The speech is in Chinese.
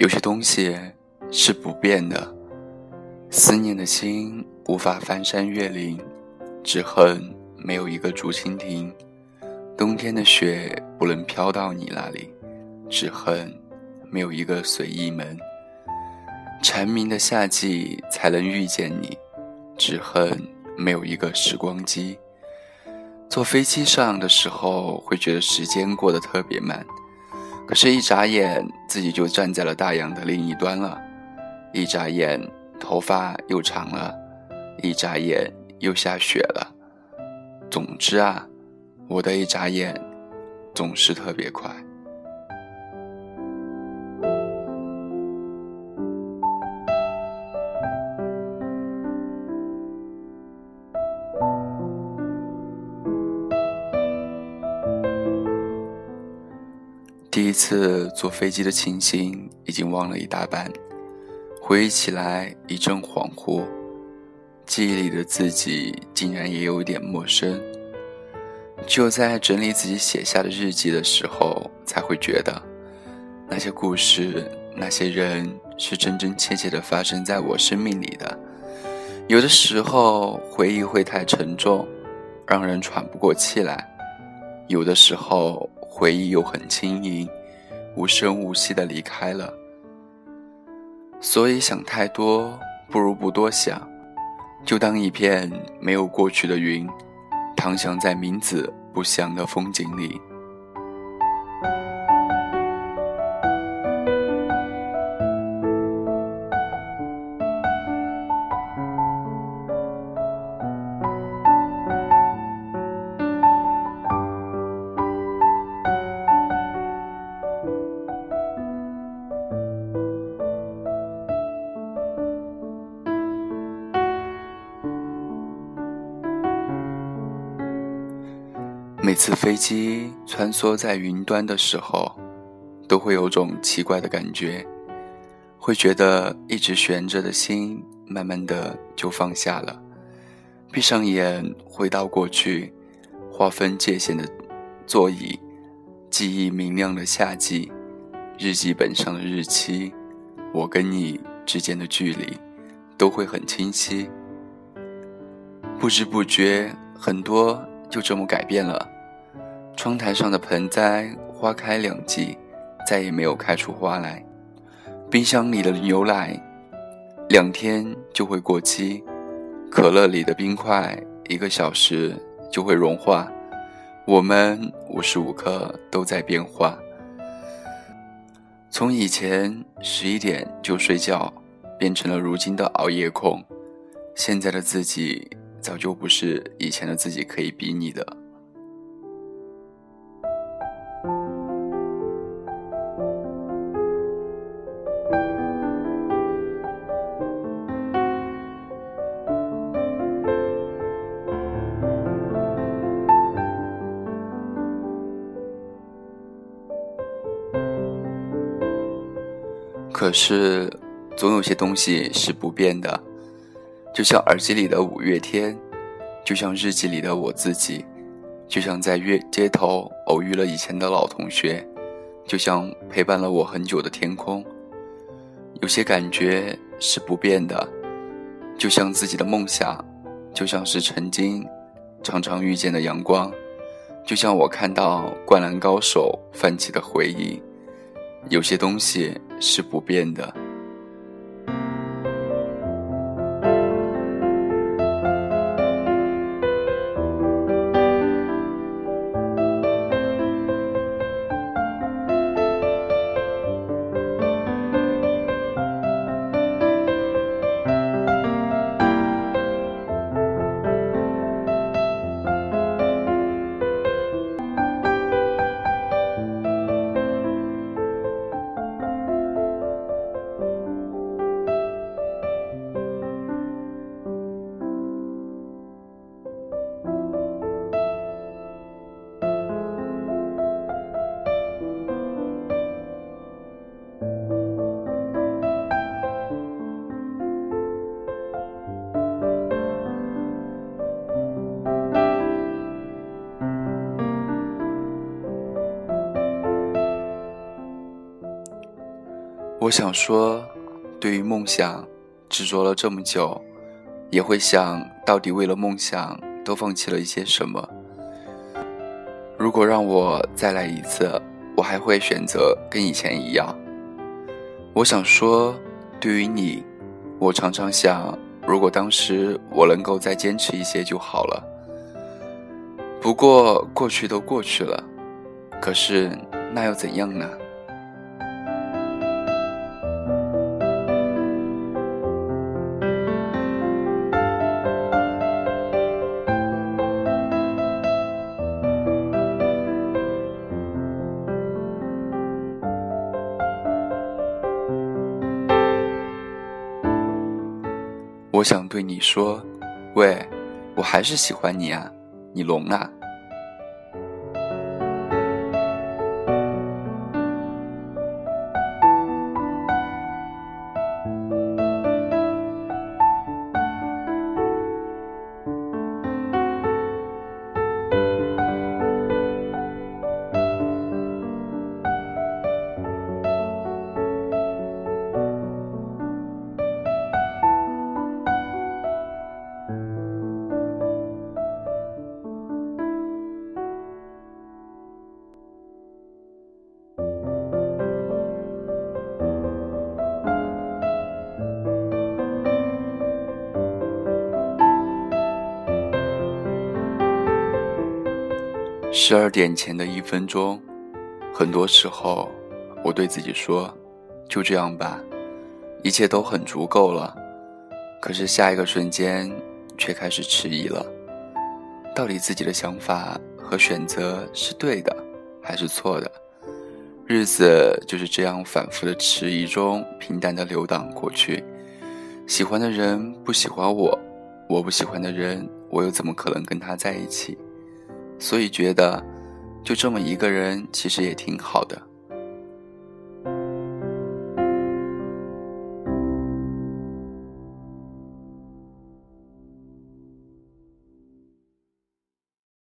有些东西是不变的，思念的心无法翻山越岭，只恨没有一个竹蜻蜓；冬天的雪不能飘到你那里，只恨没有一个随意门；蝉鸣的夏季才能遇见你，只恨没有一个时光机。坐飞机上的时候，会觉得时间过得特别慢。可是，一眨眼，自己就站在了大洋的另一端了；一眨眼，头发又长了；一眨眼，又下雪了。总之啊，我的一眨眼，总是特别快。第一次坐飞机的情形已经忘了一大半，回忆起来一阵恍惚，记忆里的自己竟然也有点陌生。就在整理自己写下的日记的时候，才会觉得那些故事、那些人是真真切切的发生在我生命里的。有的时候回忆会太沉重，让人喘不过气来；有的时候。回忆又很轻盈，无声无息的离开了。所以想太多，不如不多想，就当一片没有过去的云，躺响在名字不详的风景里。每次飞机穿梭在云端的时候，都会有种奇怪的感觉，会觉得一直悬着的心，慢慢的就放下了。闭上眼，回到过去，划分界限的座椅，记忆明亮的夏季，日记本上的日期，我跟你之间的距离，都会很清晰。不知不觉，很多。就这么改变了，窗台上的盆栽花开两季，再也没有开出花来。冰箱里的牛奶，两天就会过期；可乐里的冰块，一个小时就会融化。我们无时无刻都在变化，从以前十一点就睡觉，变成了如今的熬夜控。现在的自己。早就不是以前的自己可以比拟的。可是，总有些东西是不变的。就像耳机里的五月天，就像日记里的我自己，就像在月街头偶遇了以前的老同学，就像陪伴了我很久的天空。有些感觉是不变的，就像自己的梦想，就像是曾经常常遇见的阳光，就像我看到灌篮高手泛起的回忆。有些东西是不变的。我想说，对于梦想执着了这么久，也会想到底为了梦想都放弃了一些什么。如果让我再来一次，我还会选择跟以前一样。我想说，对于你，我常常想，如果当时我能够再坚持一些就好了。不过过去都过去了，可是那又怎样呢？我想对你说，喂，我还是喜欢你啊，你聋啊？十二点前的一分钟，很多时候，我对自己说：“就这样吧，一切都很足够了。”可是下一个瞬间，却开始迟疑了。到底自己的想法和选择是对的，还是错的？日子就是这样反复的迟疑中，平淡的流淌过去。喜欢的人不喜欢我，我不喜欢的人，我又怎么可能跟他在一起？所以觉得，就这么一个人，其实也挺好的。